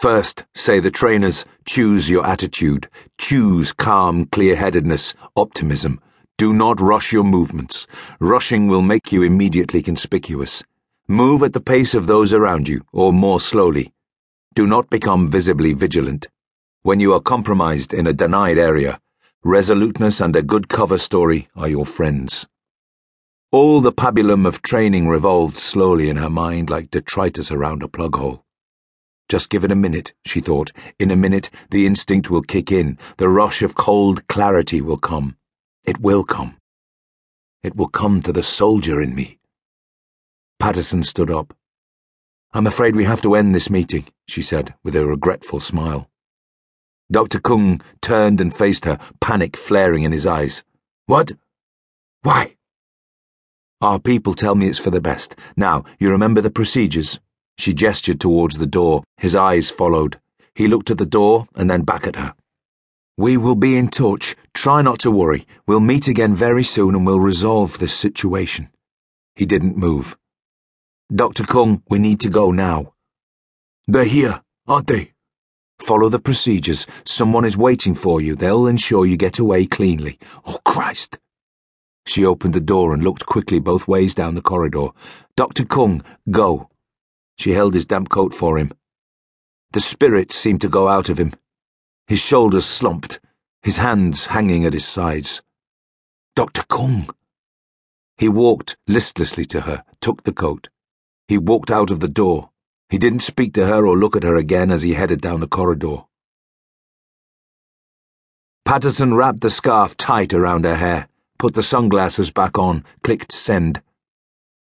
First, say the trainers, choose your attitude. Choose calm, clear headedness, optimism. Do not rush your movements. Rushing will make you immediately conspicuous. Move at the pace of those around you, or more slowly. Do not become visibly vigilant. When you are compromised in a denied area, resoluteness and a good cover story are your friends. All the pabulum of training revolved slowly in her mind like detritus around a plug hole. Just give it a minute, she thought. In a minute, the instinct will kick in. The rush of cold clarity will come. It will come. It will come to the soldier in me. Patterson stood up. I'm afraid we have to end this meeting, she said, with a regretful smile. Dr. Kung turned and faced her, panic flaring in his eyes. What? Why? Our people tell me it's for the best. Now, you remember the procedures? She gestured towards the door. His eyes followed. He looked at the door and then back at her. We will be in touch. Try not to worry. We'll meet again very soon and we'll resolve this situation. He didn't move. Dr. Kung, we need to go now. They're here, aren't they? Follow the procedures. Someone is waiting for you. They'll ensure you get away cleanly. Oh, Christ. She opened the door and looked quickly both ways down the corridor. Dr. Kung, go. She held his damp coat for him. The spirit seemed to go out of him. His shoulders slumped, his hands hanging at his sides. Dr. Kung. He walked listlessly to her, took the coat. He walked out of the door. He didn't speak to her or look at her again as he headed down the corridor. Patterson wrapped the scarf tight around her hair, put the sunglasses back on, clicked send.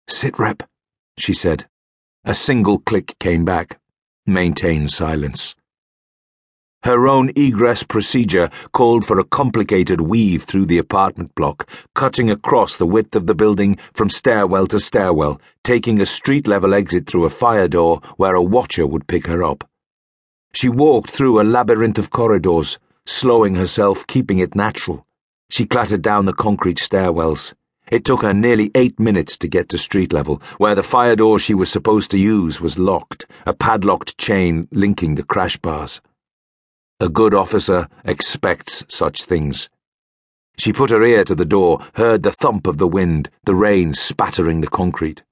Sit rep, she said. A single click came back. Maintain silence. Her own egress procedure called for a complicated weave through the apartment block, cutting across the width of the building from stairwell to stairwell, taking a street level exit through a fire door where a watcher would pick her up. She walked through a labyrinth of corridors, slowing herself, keeping it natural. She clattered down the concrete stairwells. It took her nearly eight minutes to get to street level, where the fire door she was supposed to use was locked, a padlocked chain linking the crash bars. A good officer expects such things. She put her ear to the door, heard the thump of the wind, the rain spattering the concrete.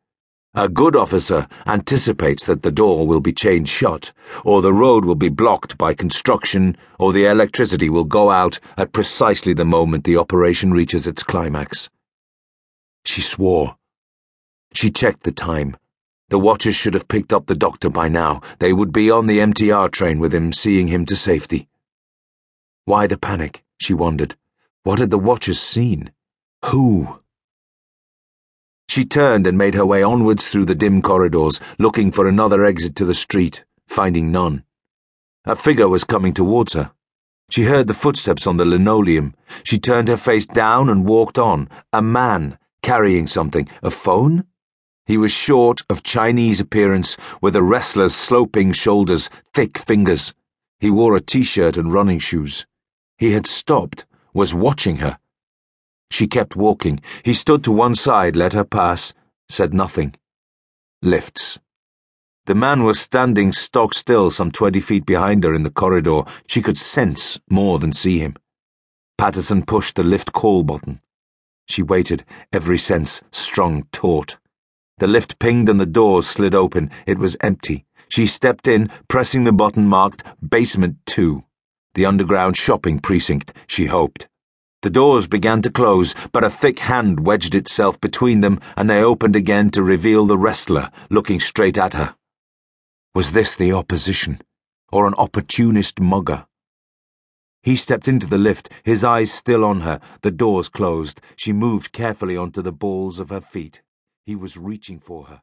A good officer anticipates that the door will be chained shut, or the road will be blocked by construction, or the electricity will go out at precisely the moment the operation reaches its climax. She swore. She checked the time. The watchers should have picked up the doctor by now. They would be on the MTR train with him, seeing him to safety. Why the panic? She wondered. What had the watchers seen? Who? She turned and made her way onwards through the dim corridors, looking for another exit to the street, finding none. A figure was coming towards her. She heard the footsteps on the linoleum. She turned her face down and walked on. A man carrying something. A phone? He was short, of Chinese appearance, with a wrestler's sloping shoulders, thick fingers. He wore a t shirt and running shoes. He had stopped, was watching her. She kept walking. He stood to one side, let her pass, said nothing. Lifts. The man was standing stock still some twenty feet behind her in the corridor. She could sense more than see him. Patterson pushed the lift call button. She waited, every sense strung taut. The lift pinged and the doors slid open. It was empty. She stepped in, pressing the button marked Basement 2. The underground shopping precinct, she hoped. The doors began to close, but a thick hand wedged itself between them and they opened again to reveal the wrestler looking straight at her. Was this the opposition? Or an opportunist mugger? He stepped into the lift, his eyes still on her, the doors closed. She moved carefully onto the balls of her feet. He was reaching for her.